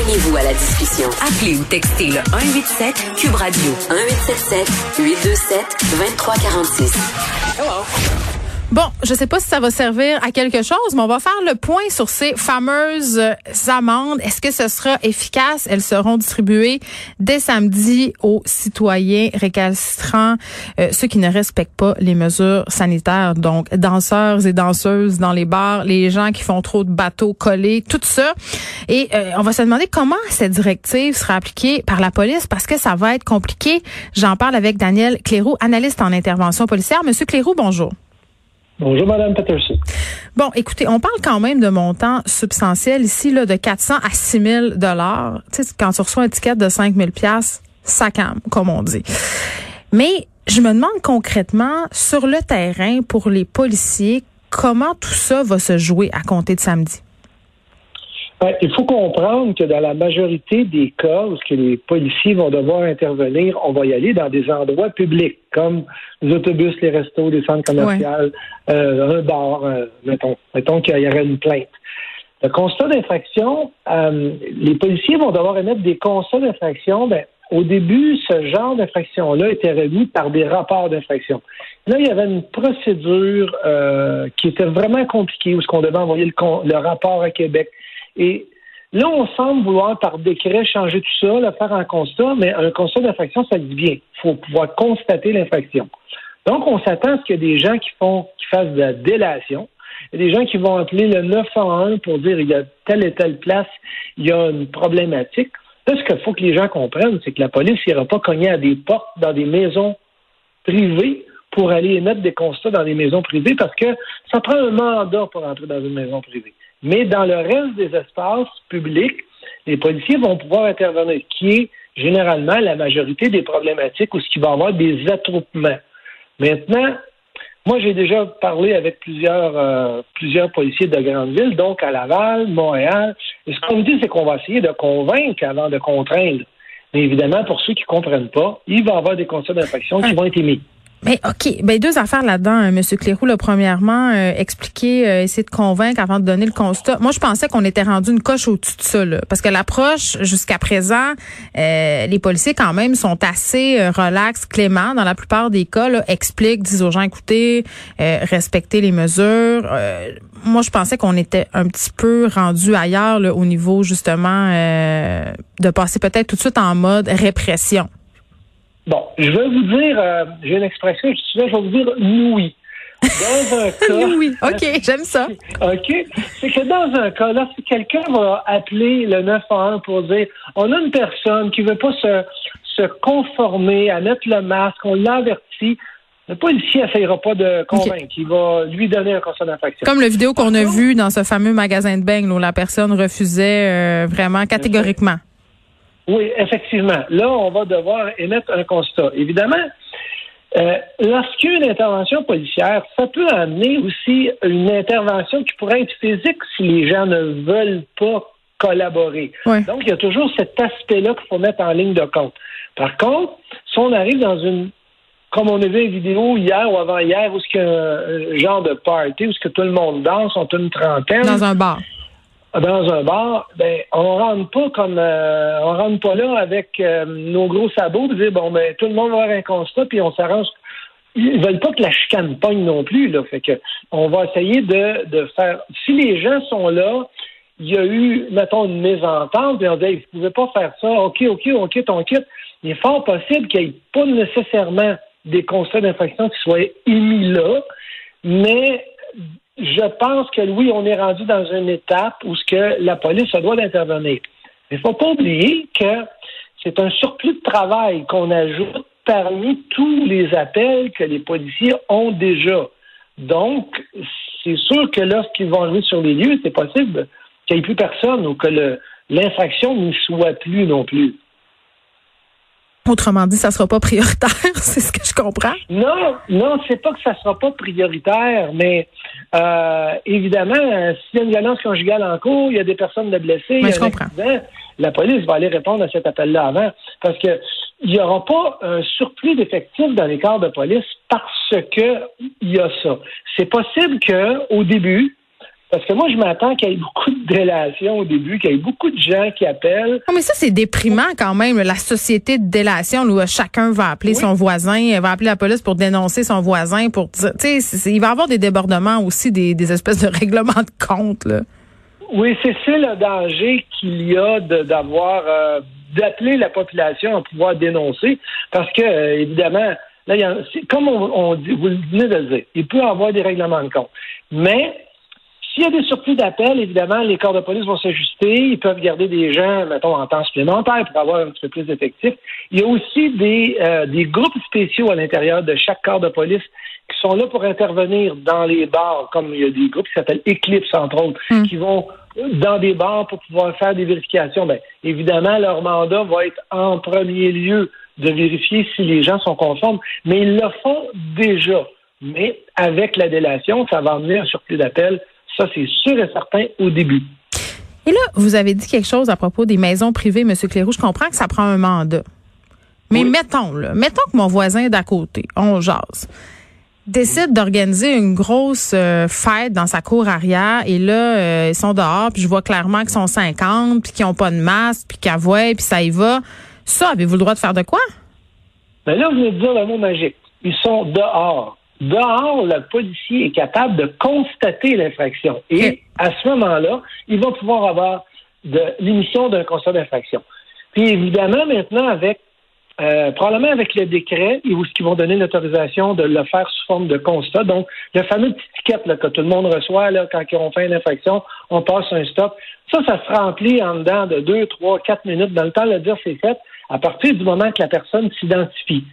Joignez-vous à la discussion. Appelez ou textez le 187 Cube Radio 1877 827 2346. Hello. Bon, je sais pas si ça va servir à quelque chose, mais on va faire le point sur ces fameuses amendes. Est-ce que ce sera efficace? Elles seront distribuées dès samedi aux citoyens récalcitrants, euh, ceux qui ne respectent pas les mesures sanitaires, donc danseurs et danseuses dans les bars, les gens qui font trop de bateaux collés, tout ça. Et euh, on va se demander comment cette directive sera appliquée par la police parce que ça va être compliqué. J'en parle avec Daniel Cléroux, analyste en intervention policière. Monsieur Cléroux, bonjour. Bonjour, Madame Peterson. Bon, écoutez, on parle quand même de montants substantiels ici, là, de 400 à 6 000 dollars. Tu sais, quand tu reçois un ticket de 5 000 pièces, ça calme, comme on dit. Mais je me demande concrètement, sur le terrain, pour les policiers, comment tout ça va se jouer à compter de samedi? Ben, il faut comprendre que dans la majorité des cas où que les policiers vont devoir intervenir, on va y aller dans des endroits publics, comme les autobus, les restos, les centres commerciaux, euh, un bar, euh, mettons, mettons qu'il y aurait une plainte. Le constat d'infraction, euh, les policiers vont devoir émettre des constats d'infraction. Ben, au début, ce genre d'infraction-là était remis par des rapports d'infraction. Là, il y avait une procédure qui était vraiment compliquée où ce qu'on devait envoyer le, le rapport à Québec et là, on semble vouloir par décret changer tout ça, le faire un constat, mais un constat d'infraction, ça dit bien. Il faut pouvoir constater l'infraction. Donc, on s'attend à ce qu'il y ait des gens qui font, qui fassent de la délation. Il y a des gens qui vont appeler le 911 pour dire il y a telle et telle place, il y a une problématique. Là, ce qu'il faut que les gens comprennent, c'est que la police n'ira pas cogner à des portes dans des maisons privées pour aller émettre des constats dans des maisons privées parce que ça prend un mandat pour entrer dans une maison privée. Mais dans le reste des espaces publics, les policiers vont pouvoir intervenir, qui est généralement la majorité des problématiques où ce va y avoir des attroupements. Maintenant, moi, j'ai déjà parlé avec plusieurs, euh, plusieurs policiers de grandes villes, donc à Laval, Montréal. Et ce qu'on me dit, c'est qu'on va essayer de convaincre avant de contraindre. Mais évidemment, pour ceux qui ne comprennent pas, il va y avoir des constats d'infraction qui vont être émis. Mais OK, ben deux affaires là-dedans, hein, Monsieur Clérou. Le premièrement, euh, expliquer, euh, essayer de convaincre avant de donner le constat. Moi, je pensais qu'on était rendu une coche au-dessus de ça, là, parce que l'approche jusqu'à présent, euh, les policiers quand même sont assez relax, cléments dans la plupart des cas. Là, expliquent, disent aux gens, écoutez, respectez les mesures. moi, je pensais qu'on était un petit peu rendu ailleurs là, au niveau justement de passer peut-être tout de suite en mode répression. Bon, je vais vous dire, euh, j'ai une expression, je, je vais vous dire oui. Dans un cas. oui, OK, j'aime ça. OK. C'est que dans un cas, là, si quelqu'un va appeler le 911 pour dire on a une personne qui ne veut pas se, se conformer à mettre le masque, on l'avertit, le policier n'essayera pas de convaincre. Il va lui donner un constat d'infraction. Comme la vidéo qu'on a vue dans ce fameux magasin de beignes où la personne refusait euh, vraiment catégoriquement. Oui, effectivement. Là, on va devoir émettre un constat. Évidemment, euh, lorsqu'il y a une intervention policière, ça peut amener aussi une intervention qui pourrait être physique si les gens ne veulent pas collaborer. Donc, il y a toujours cet aspect-là qu'il faut mettre en ligne de compte. Par contre, si on arrive dans une comme on a vu une vidéo hier ou avant-hier, où ce qu'il y a un genre de party, où ce que tout le monde danse, on a une trentaine. Dans un bar dans un bar, ben on rentre pas comme euh, on rentre pas là avec euh, nos gros sabots et dire bon ben tout le monde va avoir un constat puis on s'arrange. Ils veulent pas que la chicane pogne non plus là, fait que on va essayer de, de faire. Si les gens sont là, il y a eu mettons une mésentente et on dit vous pouvez pas faire ça, ok ok on quitte on quitte. Il est fort possible qu'il n'y ait pas nécessairement des constats d'infraction qui soient émis là, mais je pense que oui, on est rendu dans une étape où ce que la police se doit d'intervenir. Mais il ne faut pas oublier que c'est un surplus de travail qu'on ajoute parmi tous les appels que les policiers ont déjà. Donc, c'est sûr que lorsqu'ils vont arriver sur les lieux, c'est possible qu'il n'y ait plus personne ou que l'infraction n'y soit plus non plus. Autrement dit, ça sera pas prioritaire, c'est ce que je comprends. Non, non, c'est pas que ça sera pas prioritaire, mais euh, évidemment, s'il y a une violence conjugale en cours, il y a des personnes de blessées, je comprends. la police va aller répondre à cet appel-là avant, parce que il n'y aura pas un surplus d'effectifs dans les corps de police parce que il y a ça. C'est possible que au début, parce que moi, je m'attends qu'il y ait beaucoup de délations au début, qu'il y ait beaucoup de gens qui appellent. Non, mais ça, c'est déprimant quand même, la société de délation où chacun va appeler son voisin, va appeler la police pour dénoncer son voisin, pour dire, tu sais, il va y avoir des débordements aussi, des, espèces de règlements de compte, là. Oui, c'est le danger qu'il y a d'avoir, euh, d'appeler la population à pouvoir dénoncer, parce que, euh, évidemment, là, y a, comme on, on, dit, vous venez de le dire, il peut y avoir des règlements de compte. Mais s'il y a des surplus d'appels, évidemment, les corps de police vont s'ajuster. Ils peuvent garder des gens, mettons, en temps supplémentaire pour avoir un petit peu plus d'effectifs. Il y a aussi des, euh, des groupes spéciaux à l'intérieur de chaque corps de police qui sont là pour intervenir dans les bars, comme il y a des groupes qui s'appellent Eclipse, entre autres, hmm. qui vont dans des bars pour pouvoir faire des vérifications. Bien, évidemment, leur mandat va être en premier lieu de vérifier si les gens sont conformes, mais ils le font déjà. Mais avec la délation, ça va amener un surplus d'appels ça, c'est sûr et certain au début. Et là, vous avez dit quelque chose à propos des maisons privées, M. Clérou. Je comprends que ça prend un mandat. Mais mettons, là, mettons que mon voisin d'à côté, on jase, décide d'organiser une grosse euh, fête dans sa cour arrière et là, euh, ils sont dehors, puis je vois clairement qu'ils sont 50, puis qu'ils n'ont pas de masque, puis qu'ils puis ça y va. Ça, avez-vous le droit de faire de quoi? Ben là, vous venez de dire le mot magique. Ils sont dehors. Dehors, le policier est capable de constater l'infraction. Et à ce moment-là, il va pouvoir avoir de l'émission d'un constat d'infraction. Puis évidemment, maintenant, avec euh, probablement avec le décret, ils, qui vont donner l'autorisation de le faire sous forme de constat. Donc, le fameux petit ticket là, que tout le monde reçoit là, quand on fait une infraction, on passe un stop. Ça, ça se remplit en dedans de deux, trois, quatre minutes. Dans le temps de dire c'est fait, à partir du moment que la personne s'identifie.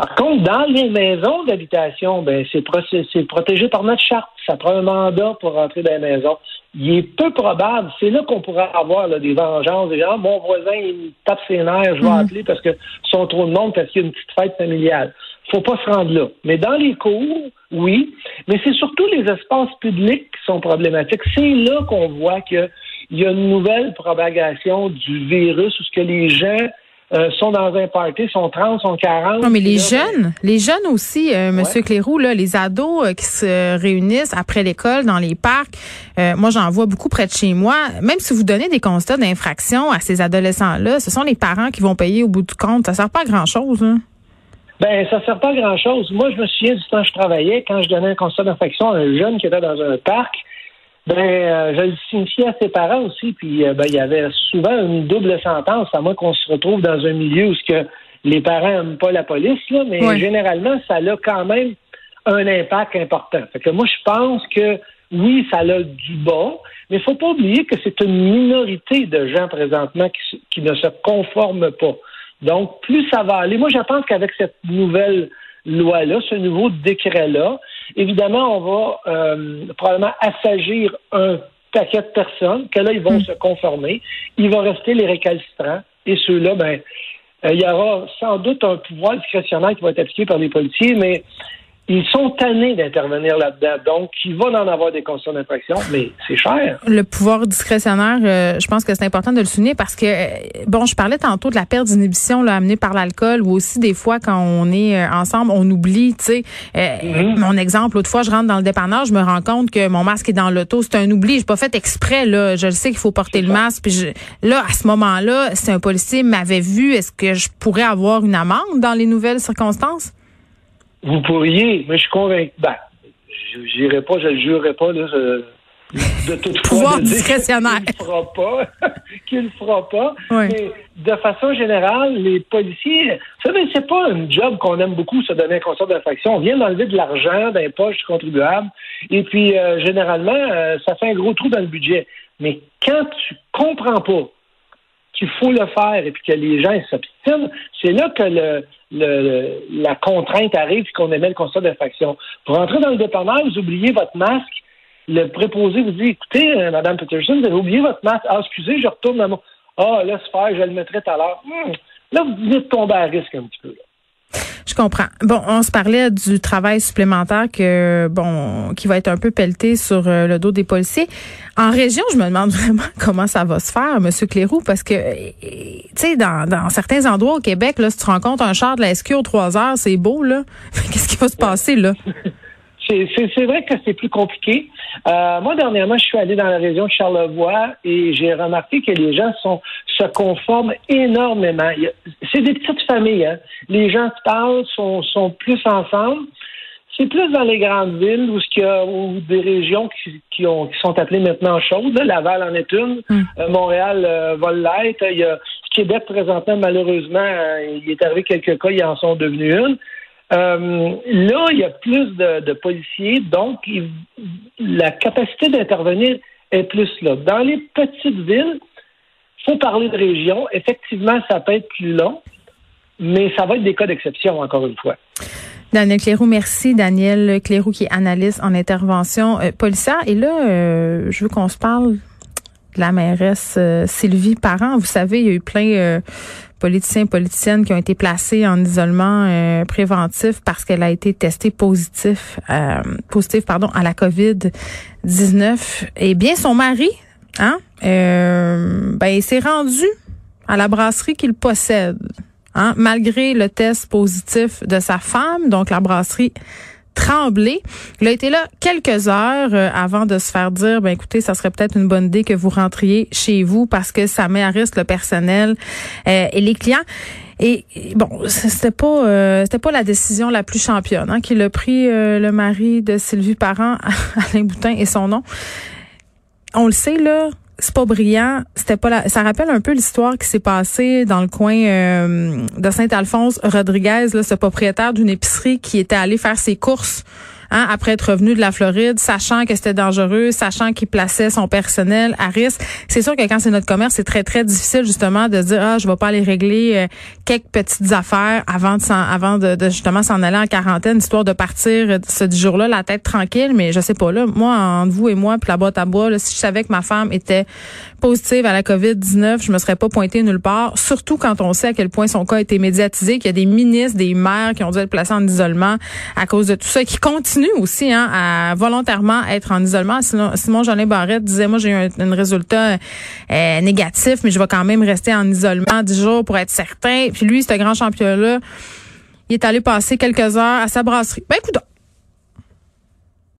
Par contre, dans les maisons d'habitation, ben, c'est, protégé par notre charte. Ça prend un mandat pour rentrer dans les maisons. Il est peu probable, c'est là qu'on pourrait avoir des vengeances. Des gens, mon voisin, il me tape ses nerfs, je vais mhm. appeler parce que sont trop de monde, parce qu'il y a une petite fête familiale. faut pas se rendre là. Mais dans les cours, oui. Mais c'est surtout les espaces publics qui sont problématiques. C'est là qu'on voit qu'il y a une nouvelle propagation du virus, où ce que les gens euh, sont dans un party, sont 30, sont 40. Non, mais les jeunes, les jeunes aussi, euh, Monsieur Clérou, là, les ados euh, qui se réunissent après l'école dans les parcs, euh, moi j'en vois beaucoup près de chez moi. Même si vous donnez des constats d'infraction à ces adolescents-là, ce sont les parents qui vont payer au bout du compte. Ça sert pas à grand-chose. Hein? Ben, ça sert pas à grand-chose. Moi, je me souviens du temps que je travaillais, quand je donnais un constat d'infraction à un jeune qui était dans un parc, ben, euh, je le signifiais à ses parents aussi, puis euh, ben, il y avait souvent une double sentence, à moins qu'on se retrouve dans un milieu où ce que les parents n'aiment pas la police, là, mais généralement, ça a quand même un impact important. Fait que moi, je pense que oui, ça a du bon, mais il faut pas oublier que c'est une minorité de gens présentement qui, qui ne se conforment pas. Donc, plus ça va aller. Moi, je pense qu'avec cette nouvelle loi-là, ce nouveau décret-là, évidemment, on va euh, probablement assagir un paquet de personnes, que là, ils vont hmm. se conformer. Il va rester les récalcitrants. Et ceux-là, ben, euh, il y aura sans doute un pouvoir discrétionnaire qui va être appliqué par les policiers, mais ils sont tannés d'intervenir là-dedans. Donc, il va en avoir des conditions d'infraction, mais c'est cher. Le pouvoir discrétionnaire, euh, je pense que c'est important de le souligner parce que, euh, bon, je parlais tantôt de la perte d'inhibition amenée par l'alcool ou aussi des fois quand on est euh, ensemble, on oublie, tu sais. Mm-hmm. Mon exemple, l'autre fois, je rentre dans le dépanneur, je me rends compte que mon masque est dans l'auto. C'est un oubli. Je pas fait exprès, là. Je le sais qu'il faut porter le masque. Puis là, à ce moment-là, si un policier m'avait vu, est-ce que je pourrais avoir une amende dans les nouvelles circonstances? Vous pourriez, mais je suis convaincu. Ben, j'irai pas, je le jurerai pas, là, de toute Pouvoir discrétionnaire. Qu'il ne fera pas, qu'il le fera pas. Mais de façon générale, les policiers, vous savez, c'est pas un job qu'on aime beaucoup, se donner un constat d'infraction. On vient d'enlever de l'argent d'un poche du contribuable, et puis euh, généralement, euh, ça fait un gros trou dans le budget. Mais quand tu comprends pas qu'il faut le faire et puis que les gens s'obstinent, c'est là que le, la contrainte arrive et qu'on émet le constat d'infraction. Pour entrer dans le dépanneur, vous oubliez votre masque. le préposé vous dit, écoutez, euh, Madame Peterson, vous avez oublié votre masque. Ah, excusez, je retourne dans mon... Ah, laisse faire, je le mettrai tout à l'heure. Hmm. Là, vous venez de tomber à risque un petit peu. Je comprends. Bon, on se parlait du travail supplémentaire que bon qui va être un peu pelleté sur euh, le dos des policiers. En région, je me demande vraiment comment ça va se faire, Monsieur Clérou, parce que tu sais, dans, dans certains endroits au Québec, là, si tu rencontres un char de la SQ aux trois heures, c'est beau là. Qu'est-ce qui va se passer là? C'est vrai que c'est plus compliqué. Euh, moi, dernièrement, je suis allé dans la région de Charlevoix et j'ai remarqué que les gens sont, se conforment énormément. C'est des petites familles. Hein? Les gens se parlent, sont, sont plus ensemble. C'est plus dans les grandes villes où il y a ou des régions qui, qui, ont, qui sont appelées maintenant chaudes. Laval en est une. Hmm. Euh, Montréal euh, va l'être. Il y a Québec présentement, malheureusement, euh, il est arrivé quelques cas, ils en sont devenus une. Euh, là, il y a plus de, policiers, donc la capacité d'intervenir est plus là. Dans les petites villes, faut parler de région. Effectivement, ça peut être plus long, mais ça va être des cas d'exception, encore une fois. Daniel Cléroux, merci. Daniel Cléroux qui est analyste en intervention euh, policière. Et là, euh, je veux qu'on se parle de la mairesse Sylvie Parent. Vous savez, il y a eu plein politiciens et politiciennes qui ont été placés en isolement euh, préventif parce qu'elle a été testée positif, euh, positive pardon, à la COVID-19. Et bien, son mari, hein, euh, ben, il s'est rendu à la brasserie qu'il possède, hein, malgré le test positif de sa femme, donc la brasserie Tremblay. Il a été là quelques heures euh, avant de se faire dire, ben écoutez, ça serait peut-être une bonne idée que vous rentriez chez vous parce que ça met à risque le personnel euh, et les clients. Et bon, c'était pas euh, c'était pas la décision la plus championne hein, qu'il a pris le mari de Sylvie Parent, Alain Boutin et son nom. On le sait là, c'est pas brillant. C'était pas la... Ça rappelle un peu l'histoire qui s'est passée dans le coin euh, de Saint-Alphonse. Rodriguez, là, ce propriétaire d'une épicerie qui était allé faire ses courses Hein, après être revenu de la Floride, sachant que c'était dangereux, sachant qu'il plaçait son personnel à risque. C'est sûr que quand c'est notre commerce, c'est très très difficile justement de dire ah je vais pas aller régler euh, quelques petites affaires avant de avant de, justement s'en aller en quarantaine, histoire de partir ce jour-là la tête tranquille. Mais je sais pas là, moi entre vous et moi puis la boîte à bois, là, si je savais que ma femme était positive à la COVID-19, je me serais pas pointée nulle part. Surtout quand on sait à quel point son cas a été médiatisé, qu'il y a des ministres, des maires qui ont dû être placés en isolement à cause de tout ça, qui continuent aussi hein, à volontairement être en isolement. Simon Jolin Barrette disait, moi j'ai eu un, résultat euh, négatif, mais je vais quand même rester en isolement 10 jours pour être certain. Puis lui, ce grand champion-là, il est allé passer quelques heures à sa brasserie. Ben écoute,